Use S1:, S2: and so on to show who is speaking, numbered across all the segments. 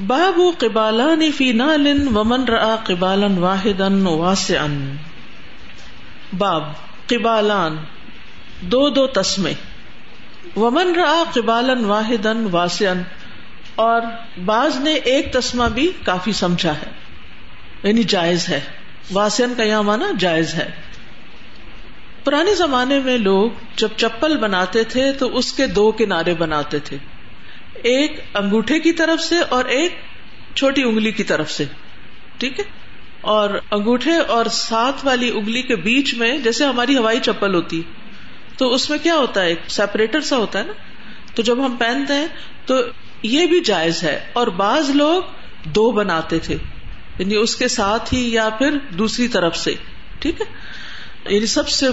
S1: باب قبالان فی نال ومن را قبالن واحدا واسعا. باب قبالان، دو دو تسمے. ومن را قبالن واحدا واسعا، اور بعض نے ایک تسمہ بھی کافی سمجھا ہے یعنی جائز ہے. واسعن کا یہاں مانا جائز ہے۔ پرانے زمانے میں لوگ جب چپل بناتے تھے تو اس کے دو کنارے بناتے تھے۔ ایک انگوٹھے کی طرف سے اور ایک چھوٹی انگلی کی طرف سے، ٹھیک ہے؟ اور انگوٹھے اور ساتھ والی انگلی کے بیچ میں، جیسے ہماری ہوائی چپل ہوتی، تو اس میں کیا ہوتا ہے؟ ایک سیپریٹر سا ہوتا ہے نا؟ تو جب ہم پہنتے ہیں، تو یہ بھی جائز ہے۔ اور بعض لوگ دو بناتے تھے یعنی اس کے ساتھ ہی یا پھر دوسری طرف سے، ٹھیک ہے؟ یعنی سب سے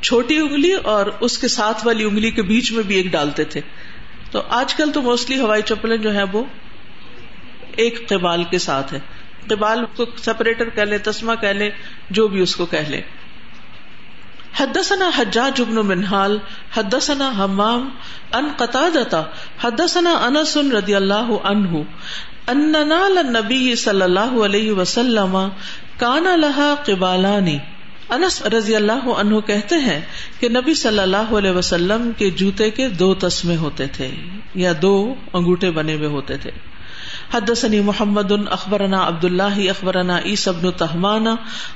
S1: چھوٹی انگلی اور اس کے ساتھ والی انگلی کے بیچ میں بھی ایک ڈالتے تھے۔ تو آج کل تو موسٹلی ہوائی چپلیں جو ہے وہ ایک قبال کے ساتھ ہے قبال کو سپریٹر کہہ لے تسما کہہ لے جو بھی اس کو کہہ لے حدثنا حجاج ابن منحال، حدثنا حمام ان قطع حدثنا انس رضی اللہ عنہ ان نال صلی اللہ علیہ وسلم کان لها قبالانی۔ انس رضی اللہ عنہ کہتے ہیں کہ نبی صلی اللہ علیہ وسلم کے جوتے کے دو تسمے ہوتے تھے یا دو انگوٹھے بنے ہوئے ہوتے تھے۔ حدثني محمد اخبرنا عبد الله اخبرنا عيسى بن تهمان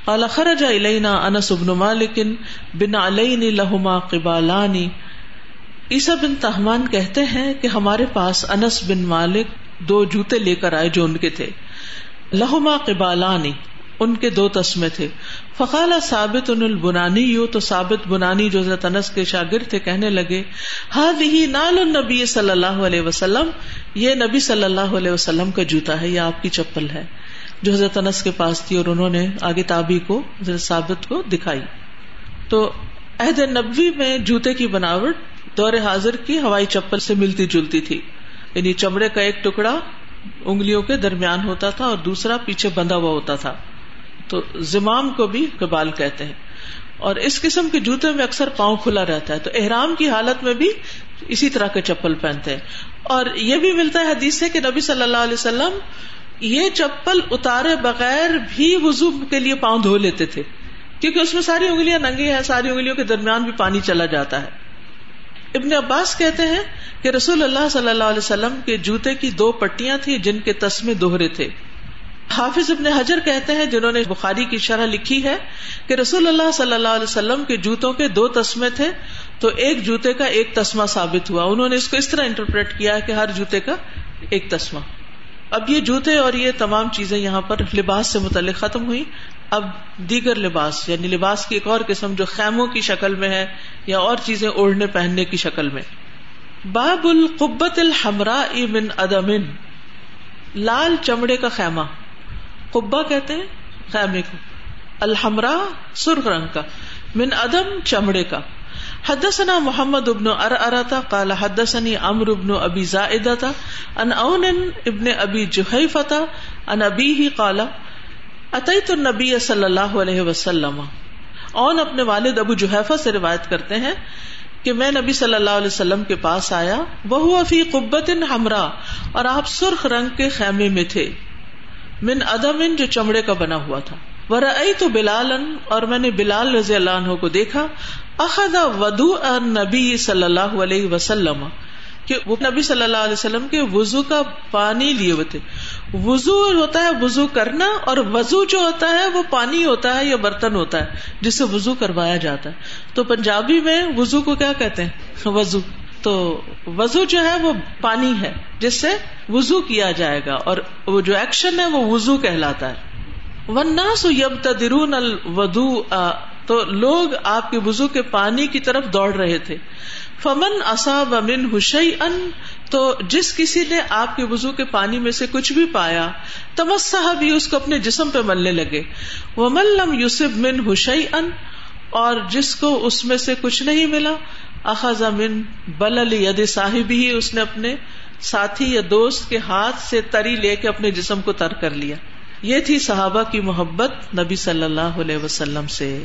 S1: قال خرج الينا انس بن مالك بن علين لهما قبالان عيسى بن تهمان کہتے ہیں کہ ہمارے پاس انس بن مالک دو جوتے لے کر آئے جو ان کے تھے۔ لہما قبالانی۔ ان کے دو تسمے تھے۔ فقال ثابت ان البنانی یو تو ثابت بنانی جو انس کے شاگرد تھے کہنے لگے ہاد ہی نال النبی صلی اللہ علیہ وسلم، یہ نبی صلی اللہ علیہ وسلم کا جوتا ہے، یہ آپ کی چپل ہے۔ جو حضرت انس کے پاس تھی اور انہوں نے آگے تابی کو، حضرت ثابت کو دکھائی۔ تو عہد نبوی میں جوتے کی بناوٹ دور حاضر کی ہوائی چپل سے ملتی جلتی تھی۔ یعنی چمڑے کا ایک ٹکڑا انگلیوں کے درمیان ہوتا تھا اور دوسرا پیچھے بندھا ہوا ہوتا تھا۔ تو زمام کو بھی قبال کہتے ہیں۔ اور اس قسم کے جوتے میں اکثر پاؤں کھلا رہتا ہے۔ تو احرام کی حالت میں بھی اسی طرح کے چپل پہنتے ہیں۔ اور یہ بھی ملتا ہے حدیث سے کہ نبی صلی اللہ علیہ وسلم یہ چپل اتارے بغیر بھی وزو کے لیے پاؤں دھو لیتے تھے۔ کیونکہ اس میں ساری انگلیاں ننگی ہیں، ساری انگلیوں کے درمیان بھی پانی چلا جاتا ہے۔ ابن عباس کہتے ہیں کہ رسول اللہ صلی اللہ علیہ وسلم کے جوتے کی دو پٹیاں تھیں جن کے تسمے دوہرے تھے۔ حافظ ابن حجر کہتے ہیں، جنہوں نے بخاری کی شرح لکھی ہے کہ رسول اللہ صلی اللہ علیہ وسلم کے جوتوں کے دو تسمے تھے، تو ایک جوتے کا ایک تسمہ ثابت ہوا۔ انہوں نے اس کو اس طرح انٹرپریٹ کیا کہ ہر جوتے کا ایک تسمہ۔ اب یہ جوتے اور یہ تمام چیزیں یہاں پر لباس سے متعلق ختم ہوئی۔ اب دیگر لباس یعنی لباس کی ایک اور قسم جو خیموں کی شکل میں ہے یا اور چیزیں اوڑھنے پہننے کی شکل میں۔ باب القبت الحمرا من ادمن لال چمڑے کا خیمہ۔ قبا کہتے ہیں خیمے کو الحمرا سرخ رنگ کا، من ادم چمڑے کا۔ حدثنا محمد ابن ار ارتا قال حدثني عمرو ابن ابي زائدة ان اون ابن ابي جحيفة ان ابيه قال اتيت النبي صلی اللہ علیہ وسلم۔ اون اپنے والد ابو جحیفہ سے روایت کرتے ہیں کہ میں نبی صلی اللہ علیہ وسلم کے پاس آیا وہ فی قبت ہمرا اور آپ سرخ رنگ کے خیمے میں تھے۔ من ادم جو چمڑے کا بنا ہوا تھا۔ تو بلال اور میں نے بلال رضی اللہ عنہ کو دیکھا۔ اخذا ودو نبی صلی اللہ علیہ وسلم، کہ وہ نبی صلی اللہ علیہ وسلم کے وضو کا پانی لیے ہوئے تھے۔ وضو ہوتا ہے وضو کرنا، اور وضو جو ہوتا ہے وہ پانی ہوتا ہے یا برتن ہوتا ہے، جس سے وضو کروایا جاتا ہے۔ تو پنجابی میں وضو کو کیا کہتے ہیں؟ وضو۔ تو وضو جو ہے وہ پانی ہے، جس سے وضو کیا جائے گا اور وہ جو ایکشن ہے وہ وضو کہلاتا ہے۔ ورنہ سو یب تدرون الودو تو لوگ آپ کے وضو کے پانی کی طرف دوڑ رہے تھے۔ فمن اصاب من حشی ان تو جس کسی نے آپ کے وضو کے پانی میں سے کچھ بھی پایا تمسہ بھی اس کو اپنے جسم پہ ملنے لگے۔ وہ ملم یوسف من حشی ان اور جس کو اس میں سے کچھ نہیں ملا اخذ من بل ید صاحب ہی اس نے اپنے ساتھی یا دوست کے ہاتھ سے تری لے کے اپنے جسم کو تر کر لیا۔ یہ تھی صحابہ کی محبت نبی صلی اللہ علیہ وسلم سے۔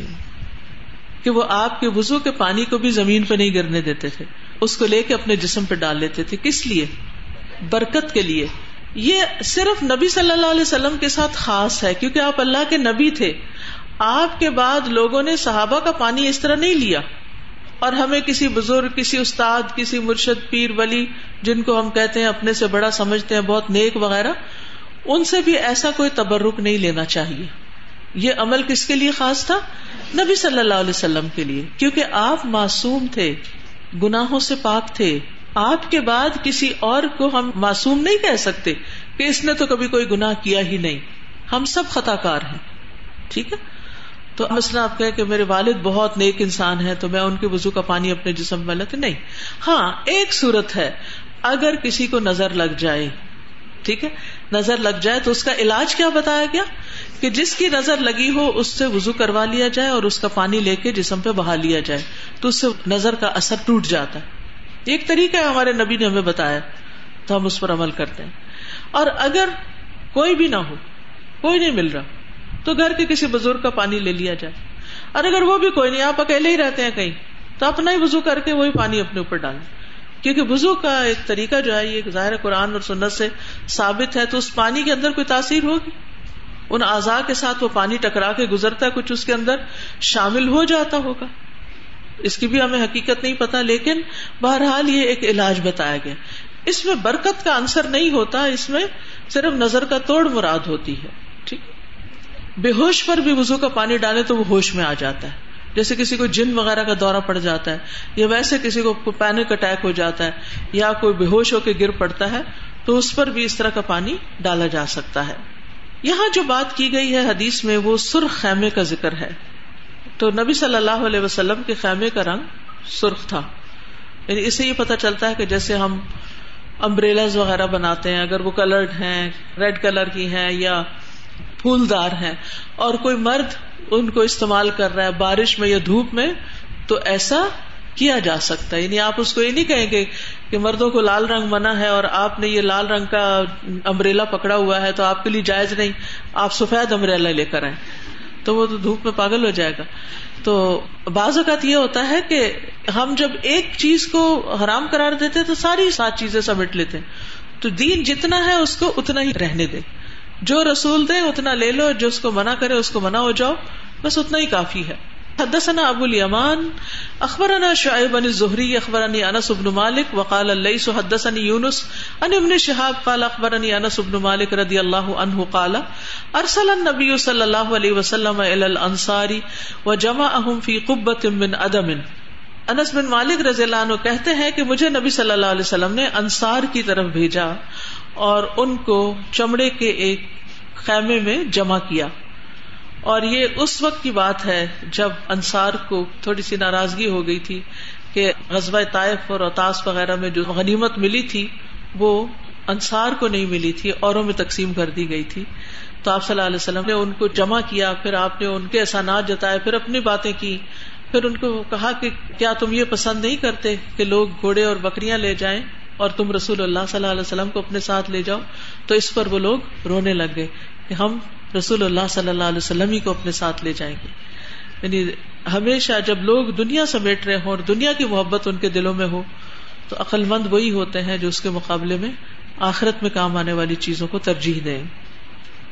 S1: کہ وہ آپ کے وزو کے پانی کو بھی زمین پہ نہیں گرنے دیتے تھے۔ اس کو لے کے اپنے جسم پہ ڈال لیتے تھے۔ کس لیے؟ برکت کے لیے۔ یہ صرف نبی صلی اللہ علیہ وسلم کے ساتھ خاص ہے۔ کیونکہ آپ اللہ کے نبی تھے۔ آپ کے بعد لوگوں نے صحابہ کا پانی اس طرح نہیں لیا۔ اور ہمیں کسی بزرگ، کسی استاد، کسی مرشد، پیر، ولی جن کو ہم کہتے ہیں، اپنے سے بڑا سمجھتے ہیں، بہت نیک وغیرہ، ان سے بھی ایسا کوئی تبرک نہیں لینا چاہیے۔ یہ عمل کس کے لیے خاص تھا؟ نبی صلی اللہ علیہ وسلم کے لیے۔ کیونکہ آپ معصوم تھے، گناہوں سے پاک تھے۔ آپ کے بعد کسی اور کو ہم معصوم نہیں کہہ سکتے کہ اس نے تو کبھی کوئی گناہ کیا ہی نہیں۔ ہم سب خطا کار ہیں۔ ٹھیک ہے؟ تو مسئلہ آپ کہ میرے والد بہت نیک انسان ہے تو میں ان کے وضو کا پانی اپنے جسم میں لگتا نہیں۔ ہاں ایک صورت ہے، اگر کسی کو نظر لگ جائے، ٹھیک ہے؟ نظر لگ جائے تو اس کا علاج کیا بتایا گیا؟ کہ جس کی نظر لگی ہو، اس سے وزو کروا لیا جائے اور اس کا پانی لے کے جسم پہ بہا لیا جائے، تو اس سے نظر کا اثر ٹوٹ جاتا ہے۔ ایک طریقہ ہے ہمارے نبی نے ہمیں بتایا، تو ہم اس پر عمل کرتے ہیں۔ اور اگر کوئی بھی نہ ہو، کوئی نہیں مل رہا تو گھر کے کسی بزرگ کا پانی لے لیا جائے۔ اور اگر وہ بھی کوئی نہیں، آپ اکیلے ہی رہتے ہیں کہیں، تو اپنا ہی وزو کر کے وہی پانی اپنے اوپر ڈالیں کیونکہ وزو کا ایک طریقہ جو ہے، یہ ظاہر قرآن اور سنت سے ثابت ہے، تو اس پانی کے اندر کوئی تاثیر ہوگی؟ ان اعضاء کے ساتھ وہ پانی ٹکرا کے گزرتا ہے، کچھ اس کے اندر شامل ہو جاتا ہوگا۔ اس کی بھی ہمیں حقیقت نہیں پتا، لیکن بہرحال یہ ایک علاج بتایا گیا۔ اس میں برکت کا انصر نہیں ہوتا، اس میں صرف نظر کا توڑ مراد ہوتی ہے۔ ٹھیک۔ بے ہوش پر بھی وزو کا پانی ڈالے تو وہ ہوش میں آ جاتا ہے۔ جیسے کسی کو جن وغیرہ کا دورہ پڑ جاتا ہے، یا ویسے کسی کو پینک اٹیک ہو جاتا ہے، یا کوئی بے ہوش ہو کے گر پڑتا ہے، تو اس پر بھی اس طرح کا پانی ڈالا جا سکتا ہے۔ یہاں جو بات کی گئی ہے حدیث میں، وہ سرخ خیمے کا ذکر ہے۔ تو نبی صلی اللہ علیہ وسلم کے خیمے کا رنگ سرخ تھا۔ یعنی اسے یہ پتا چلتا ہے کہ جیسے ہم امبریلاز وغیرہ بناتے ہیں، اگر وہ کلرڈ ہیں ریڈ کلر کی ہیں، یا پھولدار ہیں۔ اور کوئی مرد ان کو استعمال کر رہا ہے بارش میں یا دھوپ میں، تو ایسا کیا جا سکتا ہے؟ یعنی آپ اس کو یہ نہیں کہیں گے کہ مردوں کو لال رنگ منع ہے اور آپ نے یہ لال رنگ کا امبریلا پکڑا ہوا ہے تو آپ کے لیے جائز نہیں۔ آپ سفید امبریلا لے کر آئے تو وہ تو دھوپ میں پاگل ہو جائے گا۔ تو بعض اوقات یہ ہوتا ہے کہ ہم جب ایک چیز کو حرام قرار دیتے تو ساری سات چیزیں سمیٹ لیتے تو دین جتنا ہے اس کو اتنا ہی رہنے دے۔ جو رسول دے اتنا لے لو، جو اس کو منع کرے اس کو منع ہو جاؤ۔ بس اتنا ہی کافی ہے۔ حدثنا ابو الیمان اخبرنا شعیب بن الزہری، اخبرنی انس بن مالک، وقال اللیس حدثني يونس ان ابن شهاب قال اخبرني انس بن مالک رضی اللہ عنہ قال، ارسل النبي صلی اللہ علیہ وسلم الى الانصار وجمعهم في قبة من ادم انس بن مالک رضی اللہ عنہ کہتے ہیں کہ مجھے نبی صلی اللہ علیہ وسلم نے انصار کی طرف بھیجا۔ اور ان کو چمڑے کے ایک خیمے میں جمع کیا۔ اور یہ اس وقت کی بات ہے جب انصار کو تھوڑی سی ناراضگی ہو گئی تھی کہ غزبۂ طائف اور اوتاس وغیرہ میں جو غنیمت ملی تھی، وہ انصار کو نہیں ملی تھی، اوروں میں تقسیم کر دی گئی تھی۔ تو آپ صلی اللہ علیہ وسلم نے ان کو جمع کیا، پھر آپ نے ان کے احسانات جتائے، پھر اپنی باتیں کی۔ پھر ان کو کہا کہ کیا تم یہ پسند نہیں کرتے کہ لوگ گھوڑے اور بکریاں لے جائیں؟ اور تم رسول اللہ صلی اللہ علیہ وسلم کو اپنے ساتھ لے جاؤ، تو اس پر وہ لوگ رونے لگ گئے کہ ہم رسول اللہ صلی اللہ علیہ وسلم ہی کو اپنے ساتھ لے جائیں گے۔ یعنی ہمیشہ جب لوگ دنیا سمیٹ رہے ہوں اور دنیا کی محبت ان کے دلوں میں ہو، تو عقل مند وہی ہوتے ہیں جو اس کے مقابلے میں آخرت میں کام آنے والی چیزوں کو ترجیح دیں۔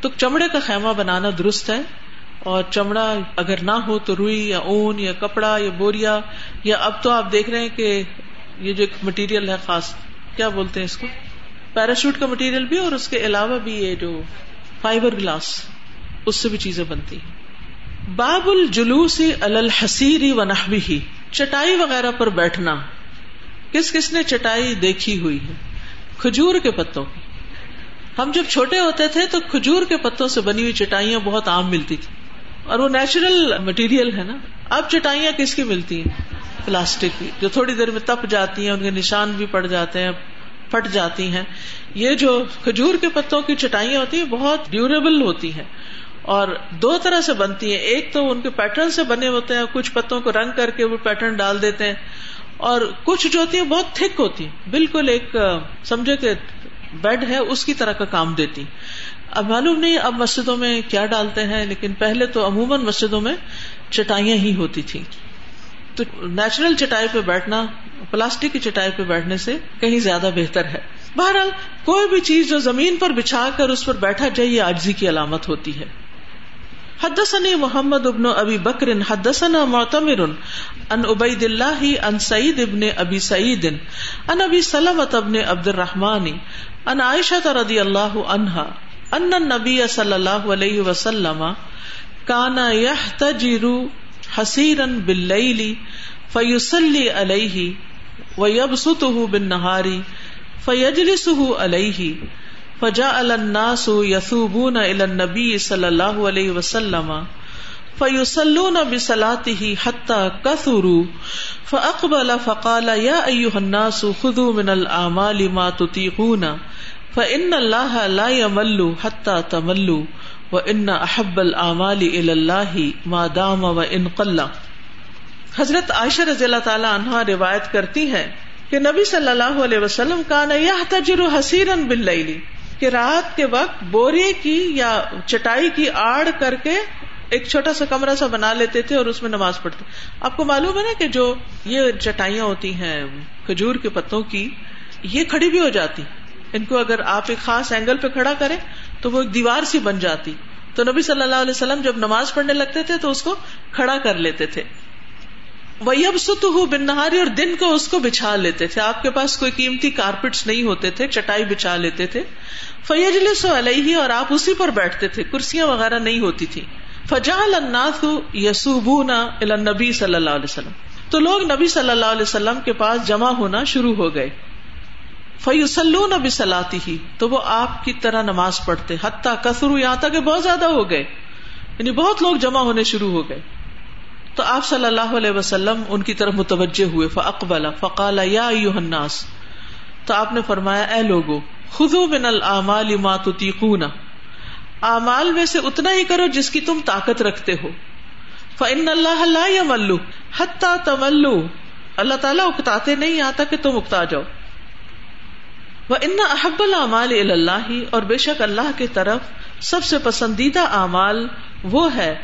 S1: تو چمڑے کا خیمہ بنانا درست ہے، اور چمڑا اگر نہ ہو تو روئی یا اون یا کپڑا یا بوریا، یا اب تو آپ دیکھ رہے ہیں کہ یہ جو ایک مٹیریل ہے خاص کیا بولتے ہیں اس کو؟ پیراشوٹ کا مٹیریل بھی اور اس کے علاوہ بھی یہ جو فائبر گلاس اس سے بھی چیزیں بنتی ہیں۔ باب الجلوس الحسیری و نحوی چٹائی وغیرہ پر بیٹھنا۔ کس کس نے چٹائی دیکھی ہوئی ہے؟ کھجور کے پتوں کی۔ ہم جب چھوٹے ہوتے تھے تو کھجور کے پتوں سے بنی ہوئی چٹائیاں بہت عام ملتی تھی اور وہ نیچرل مٹیریل ہے نا۔ اب چٹائیاں کس کی ملتی ہیں؟ پلاسٹک کی جو تھوڑی دیر میں تپ جاتی ہیں، ان کے نشان بھی پڑ جاتے ہیں، پھٹ جاتی ہیں۔ یہ جو کھجور کے پتوں کی چٹائیاں ہوتی ہیں، بہت ڈیوریبل ہوتی ہیں۔ اور دو طرح سے بنتی ہیں۔ ایک تو ان کے پیٹرن سے بنے ہوتے ہیں، کچھ پتوں کو رنگ کر کے وہ پیٹرن ڈال دیتے ہیں۔ اور کچھ جو ہوتی ہیں، بہت تھک ہوتی ہیں۔ بالکل ایک، سمجھے کہ بیڈ ہے، اس کی طرح کا کام دیتی اب معلوم نہیں اب مسجدوں میں کیا ڈالتے ہیں، لیکن پہلے تو عموماً مسجدوں میں چٹائیاں ہی ہوتی تھی تو نیچرل چٹائی پہ بیٹھنا، پلاسٹک کی چٹائی پہ بیٹھنے سے کہیں زیادہ بہتر ہے۔ بہرحال، کوئی بھی چیز جو زمین پر بچھا کر اس پر بیٹھا جائے، یہ آجزی کی علامت ہوتی ہے۔ حدثني محمد ابن ابي بکر، حدثنا معتمر ان عبید اللہ ان سعید ابن ابی سعید ان ابی سلمت ابن عبد الرحمن ان عائشہ رضی اللہ عنہا ان النبی صلی اللہ علیہ وسلم کان يحتجر حسیرا باللیل فیصلی علیہ ویبسطه بالنہار فیجلسه علیہ فجا الناس یسوبون الى النبی صلی اللہ علیہ وسلم فیصلون بصلاته حتى كثروا فاقبل فقال يا ايها الناس خذوا من الاعمال ما تطيقون فان الله لا يمل حتى تملوا وان احب الاعمال الى الله ما دام حضرت عائشہ رضی اللہ تعالی عنہا روایت کرتی ہیں کہ نبی صلی اللہ علیہ وسلم کان یحتجر حسیرا باللیل، کہ رات کے وقت بورے کی یا چٹائی کی آڑ کر کے ایک چھوٹا سا کمرہ سا بنا لیتے تھے اور اس میں نماز پڑھتے۔ آپ کو معلوم ہے نا کہ جو یہ چٹائیاں ہوتی ہیں کھجور کے پتوں کی، یہ کھڑی بھی ہو جاتی۔ ان کو اگر آپ ایک خاص اینگل پہ کھڑا کریں تو وہ ایک دیوار سی بن جاتی۔ تو نبی صلی اللہ علیہ وسلم جب نماز پڑھنے لگتے تھے تو اس کو کھڑا کر لیتے تھے۔ وہی اب ست ہو بن نہاری اور دن کو اس کو بچھا لیتے تھے۔ آپ کے پاس کوئی قیمتی کارپیٹس نہیں ہوتے تھے، چٹائی بچھا لیتے تھے۔ فیجل سو علیہ اور آپ اسی پر بیٹھتے تھے۔ کرسیاں وغیرہ نہیں ہوتی تھی فجال الناس یسوبون نبی صلی اللہ علیہ وسلم۔ تو لوگ نبی صلی اللہ علیہ وسلم کے پاس جمع ہونا شروع ہو گئے۔ فیوسلون نبی سلاتی ہی تو وہ آپ کی طرح نماز پڑھتے، حتیٰ کسرو یہاں تک بہت زیادہ ہو گئے یعنی بہت لوگ جمع ہونے شروع ہو گئے۔ تو آپ صلی اللہ علیہ وسلم ان کی طرف متوجہ ہوئے فقبلا فقال یا الناس۔ تو آپ نے فرمایا، اے لوگو خزو من المال ما تطیقون اعمال میں سے اتنا ہی کرو جس کی تم طاقت رکھتے ہو۔ فان اللہ لا یملو حتا تملو اللہ تعالیٰ اکتاتے نہیں آتا کہ تم اکتا جاؤ۔ وہ ان احب العمال اللہ اور بے شک اللہ کی طرف سب سے پسندیدہ اعمال وہ ہے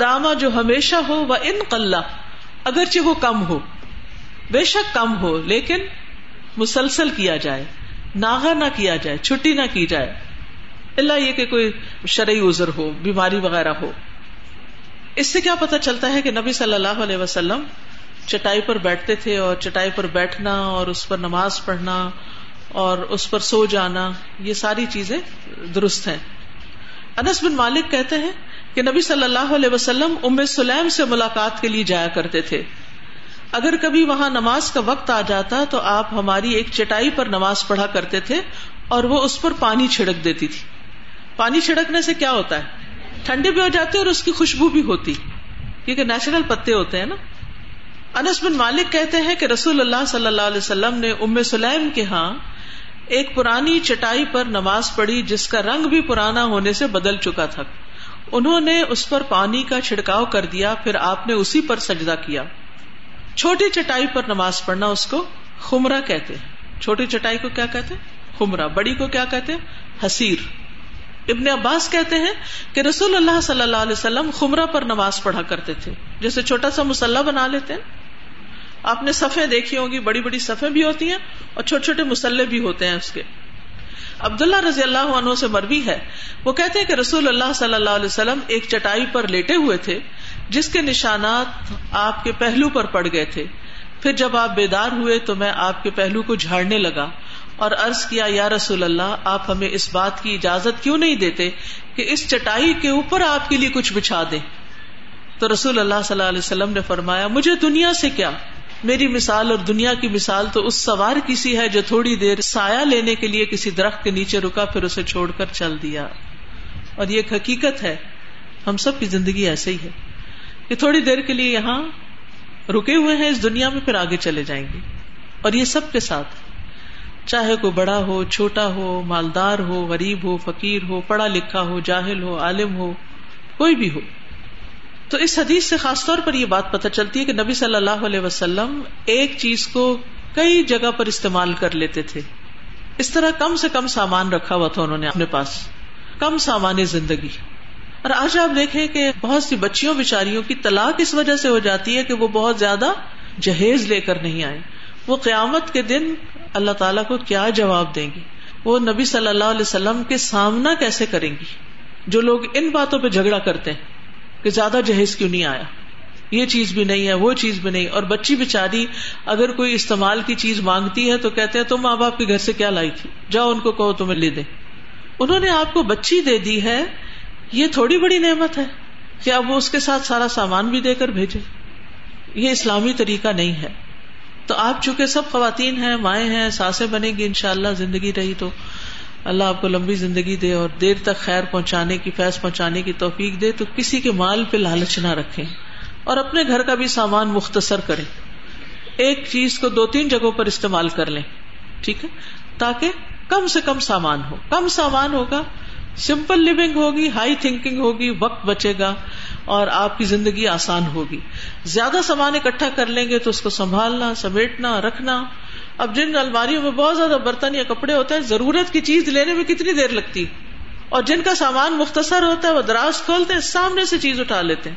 S1: داما جو ہمیشہ ہو وہ ان قلع اگرچہ وہ کم ہو۔ بے شک کم ہو، لیکن مسلسل کیا جائے ناغا نہ کیا جائے، چھٹی نہ کی جائے۔ اللہ یہ کہ کوئی شرعی ازر ہو، بیماری وغیرہ ہو۔ اس سے کیا پتا چلتا ہے کہ نبی صلی اللہ علیہ وسلم چٹائی پر بیٹھتے تھے اور چٹائی پر بیٹھنا اور اس پر نماز پڑھنا اور اس پر سو جانا، یہ ساری چیزیں درست ہیں۔ انس بن مالک کہتے ہیں کہ نبی صلی اللہ علیہ وسلم ام سلیم سے ملاقات کے لیے جایا کرتے تھے۔ اگر کبھی وہاں نماز کا وقت آ جاتا تو آپ ہماری ایک چٹائی پر نماز پڑھا کرتے تھے اور وہ اس پر پانی چھڑک دیتی تھی۔ پانی چھڑکنے سے کیا ہوتا ہے؟ ٹھنڈے بھی ہو جاتے اور اس کی خوشبو بھی ہوتی۔ کیونکہ نیچرل پتے ہوتے ہیں نا۔ انس بن مالک کہتے ہیں کہ رسول اللہ صلی اللہ علیہ وسلم نے ام سلیم کے ہاں ایک پرانی چٹائی پر نماز پڑھی جس کا رنگ بھی پرانا ہونے سے بدل چکا تھا۔ انہوں نے اس پر پانی کا چھڑکاؤ کر دیا، پھر آپ نے اسی پر سجدہ کیا۔ چھوٹی چٹائی پر نماز پڑھنا اس کو خمرہ کہتے ہیں۔ چھوٹی چٹائی کو کیا کہتے ہیں؟ خمرہ۔ بڑی کو کیا کہتے ہیں؟ حسیر ابن عباس کہتے ہیں کہ رسول اللہ صلی اللہ علیہ وسلم خمرہ پر نماز پڑھا کرتے تھے۔ جیسے چھوٹا سا مسلح بنا لیتے ہیں۔ آپ نے صفے دیکھی ہوں گی، بڑی بڑی صفے بھی ہوتی ہیں اور چھوٹے چھوٹے مسلح بھی ہوتے ہیں اس کے۔ عبداللہ رضی اللہ عنہ سے مروی ہے۔ وہ کہتے ہیں کہ رسول اللہ صلی اللہ علیہ وسلم ایک چٹائی پر لیٹے ہوئے تھے، جس کے نشانات آپ کے پہلو پر پڑ گئے تھے۔ پھر جب آپ بیدار ہوئے تو میں آپ کے پہلو کو جھاڑنے لگا اور عرض کیا، یا رسول اللہ، آپ ہمیں اس بات کی اجازت کیوں نہیں دیتے کہ اس چٹائی کے اوپر آپ کے لیے کچھ بچھا دیں؟ تو رسول اللہ صلی اللہ علیہ وسلم نے فرمایا، مجھے دنیا سے کیا؟ میری مثال اور دنیا کی مثال تو اس سوار کسی ہے جو تھوڑی دیر سایہ لینے کے لیے کسی درخت کے نیچے رکا پھر اسے چھوڑ کر چل دیا۔ اور یہ ایک حقیقت ہے، ہم سب کی زندگی ایسے ہی ہے کہ تھوڑی دیر کے لیے یہاں رکے ہوئے ہیں، اس دنیا میں پھر آگے چلے جائیں گے۔ اور یہ سب کے ساتھ، چاہے کوئی بڑا ہو، چھوٹا ہو، مالدار ہو، غریب ہو، فقیر ہو، پڑھا لکھا ہو، جاہل ہو، عالم ہو، کوئی بھی ہو۔ تو اس حدیث سے خاص طور پر یہ بات پتہ چلتی ہے کہ نبی صلی اللہ علیہ وسلم ایک چیز کو کئی جگہ پر استعمال کر لیتے تھے۔ اس طرح کم سے کم سامان رکھا ہوا تھا انہوں نے اپنے پاس۔ کم سامان زندگی۔ اور آج آپ دیکھیں کہ بہت سی بچیوں بچاریوں کی طلاق اس وجہ سے ہو جاتی ہے کہ وہ بہت زیادہ جہیز لے کر نہیں آئے وہ قیامت کے دن اللہ تعالیٰ کو کیا جواب دیں گی وہ نبی صلی اللہ علیہ وسلم کے سامنا کیسے کریں گی؟ جو لوگ ان باتوں پہ جھگڑا کرتے ہیں۔ کہ زیادہ جہیز کیوں نہیں آیا؟ یہ چیز بھی نہیں ہے، وہ چیز بھی نہیں۔ اور بچی بےچاری اگر کوئی استعمال کی چیز مانگتی ہے تو کہتے ہیں، تم ماں باپ کے گھر سے کیا لائی تھی؟ جاؤ ان کو کہو، تمہیں لے دے انہوں نے آپ کو بچی دے دی ہے، یہ تھوڑی بڑی نعمت ہے کہ اب وہ اس کے ساتھ سارا سامان بھی دے کر بھیجے۔ یہ اسلامی طریقہ نہیں ہے۔ تو آپ چونکہ سب خواتین ہیں، مائیں ہیں ساسیں بنے گی ان شاء اللہ زندگی رہی تو۔ اللہ آپ کو لمبی زندگی دے اور دیر تک خیر پہنچانے کی، فیض پہنچانے کی توفیق دے، تو کسی کے مال پہ لالچ نہ رکھے اور اپنے گھر کا بھی سامان مختصر کرے ایک چیز کو دو تین جگہوں پر استعمال کر لیں، ٹھیک ہے؟ تاکہ کم سے کم سامان ہو۔ کم سامان ہوگا سمپل لونگ ہوگی ہائی تھنکنگ ہوگی، وقت بچے گا اور آپ کی زندگی آسان ہوگی۔ زیادہ سامان اکٹھا کر لیں گے تو اس کو سنبھالنا، سمیٹنا، رکھنا اب جن الماریوں میں بہت زیادہ برتن یا کپڑے ہوتے ہیں، ضرورت کی چیز لینے میں کتنی دیر لگتی؟ اور جن کا سامان مختصر ہوتا ہے، وہ دراز کھولتے ہیں، سامنے سے چیز اٹھا لیتے ہیں۔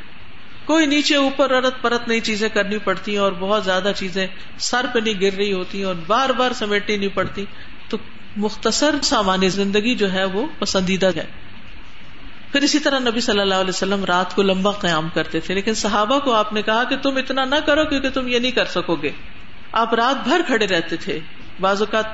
S1: کوئی نیچے اوپر ارت پرت نئی چیزیں کرنی پڑتی ہیں اور بہت زیادہ چیزیں سر پہ نہیں گر رہی ہوتی اور بار بار سمیٹنی نہیں پڑتی، تو مختصر سامان زندگی جو ہے وہ پسندیدہ ہے۔ پھر اسی طرح نبی صلی اللہ علیہ وسلم رات کو لمبا قیام کرتے تھے، لیکن صحابہ کو آپ نے کہا کہ تم اتنا نہ کرو کیونکہ تم یہ نہیں کر سکو گے۔ آپ رات بھر کھڑے رہتے تھے۔ بعض اوقات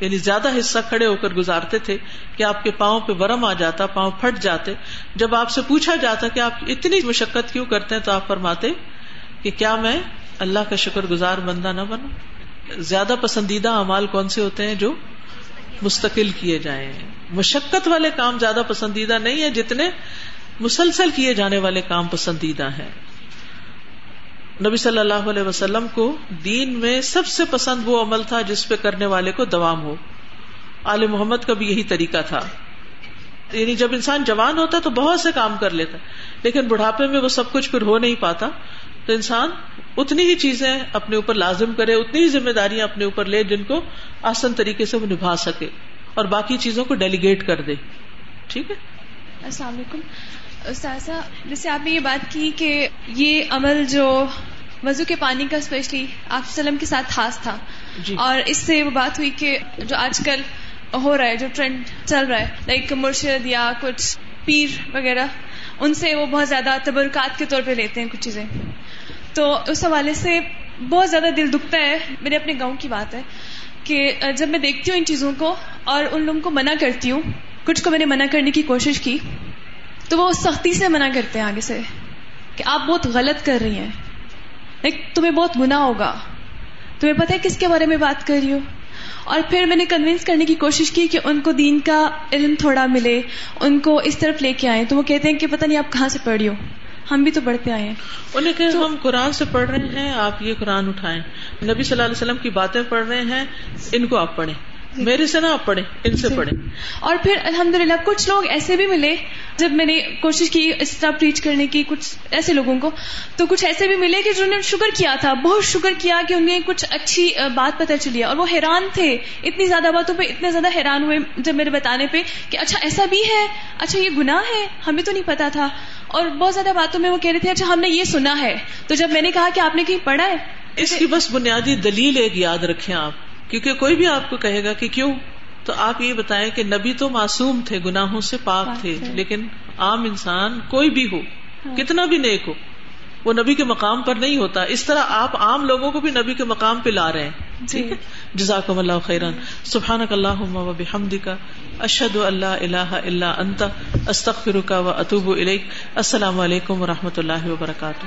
S1: یعنی زیادہ حصہ کھڑے ہو کر گزارتے تھے کہ آپ کے پاؤں پہ ورم آ جاتا، پاؤں پھٹ جاتے۔ جب آپ سے پوچھا جاتا کہ آپ اتنی مشقت کیوں کرتے ہیں، تو آپ فرماتے کہ کیا میں اللہ کا شکر گزار بندہ نہ بنا زیادہ پسندیدہ امال کون سے ہوتے ہیں جو مستقل کیے جائیں؟ مشقت والے کام زیادہ پسندیدہ نہیں ہے جتنے مسلسل کیے جانے والے کام پسندیدہ ہیں۔ نبی صلی اللہ علیہ وسلم کو دین میں سب سے پسند وہ عمل تھا جس پہ کرنے والے کو دوام ہو۔ آل محمد کا بھی یہی طریقہ تھا۔ یعنی جب انسان جوان ہوتا تو بہت سے کام کر لیتا، لیکن بڑھاپے میں وہ سب کچھ پھر ہو نہیں پاتا۔ تو انسان اتنی ہی چیزیں اپنے اوپر لازم کرے، اتنی ہی ذمہ داریاں اپنے اوپر لے جن کو آسن طریقے سے وہ نبھا سکے اور باقی چیزوں کو ڈیلیگیٹ کر دے۔ ٹھیک ہے؟
S2: السلام علیکم۔ استاذہ، جیسے آپ نے یہ بات کی کہ یہ عمل جو وضو کے پانی کا اسپیشلی آپ وسلم کے ساتھ خاص تھا۔ جی۔ اور اس سے وہ بات ہوئی کہ جو آج کل ہو رہا ہے جو ٹرینڈ چل رہا ہے لائک مرشد یا کچھ پیر وغیرہ ان سے وہ بہت زیادہ تبرکات کے طور پہ لیتے ہیں کچھ چیزیں۔ تو اس حوالے سے بہت زیادہ دل دکھتا ہے میرے اپنے گاؤں کی بات ہے کہ جب میں دیکھتی ہوں ان چیزوں کو اور ان لوگوں کو منع کرتی ہوں کچھ کو میں نے منع کرنے کی کوشش کی تو وہ سختی سے منع کرتے ہیں آگے سے کہ آپ بہت غلط کر رہی ہیں۔ ایک تمہیں بہت گنا ہوگا۔ تمہیں پتا ہے کس کے بارے میں بات کر رہی ہو؟ اور پھر میں نے کنوینس کرنے کی کوشش کی کہ ان کو دین کا علم تھوڑا ملے ان کو اس طرف لے کے آئے تو وہ کہتے ہیں کہ پتہ نہیں آپ کہاں سے پڑھی ہو؟ ہم بھی تو پڑھتے آئے ہیں۔
S1: انہیں کہ ہم قرآن سے پڑھ رہے ہیں آپ یہ قرآن اٹھائیں۔ نبی صلی اللہ علیہ وسلم کی باتیں پڑھ رہے ہیں ان کو آپ پڑھیں۔ میرے سے نا آپ پڑھیں ان سے پڑھیں۔
S2: اور پھر الحمد للہ کچھ لوگ ایسے بھی ملے جب میں نے کوشش کی اس طرح پریچ کرنے کی کچھ ایسے لوگوں کو تو کچھ ایسے بھی ملے کہ جنہوں نے شکر کیا تھا بہت شکر کیا کہ انہیں کچھ اچھی بات پتہ چلی اور وہ حیران تھے اتنی زیادہ باتوں پہ اتنے زیادہ حیران ہوئے جب میرے بتانے پہ کہ اچھا ایسا بھی ہے اچھا یہ گناہ ہے ہمیں تو نہیں پتا تھا۔ اور بہت زیادہ باتوں میں وہ کہہ رہے تھے اچھا ہم نے یہ سنا ہے۔ تو جب میں نے کہا کہ آپ نے کہیں پڑھا ہے؟
S1: اس کی بس بنیادی دلیل ایک یاد رکھیں آپ۔ کیونکہ کوئی بھی آپ کو کہے گا کہ کیوں؟ تو آپ یہ بتائیں کہ نبی تو معصوم تھے گناہوں سے پاک تھے لیکن عام انسان کوئی بھی ہو ہاں۔ کتنا بھی نیک ہو وہ نبی کے مقام پر نہیں ہوتا۔ اس طرح آپ عام لوگوں کو بھی نبی کے مقام پہ لا رہے ہیں۔ ٹھیک ہے؟ جزاک اللہ خیران۔ سبحان اللہ بحمد کا اشد اللہ اللہ اللہ انت استخر کا و اطوب السلام علیکم و رحمۃ اللہ وبرکاتہ۔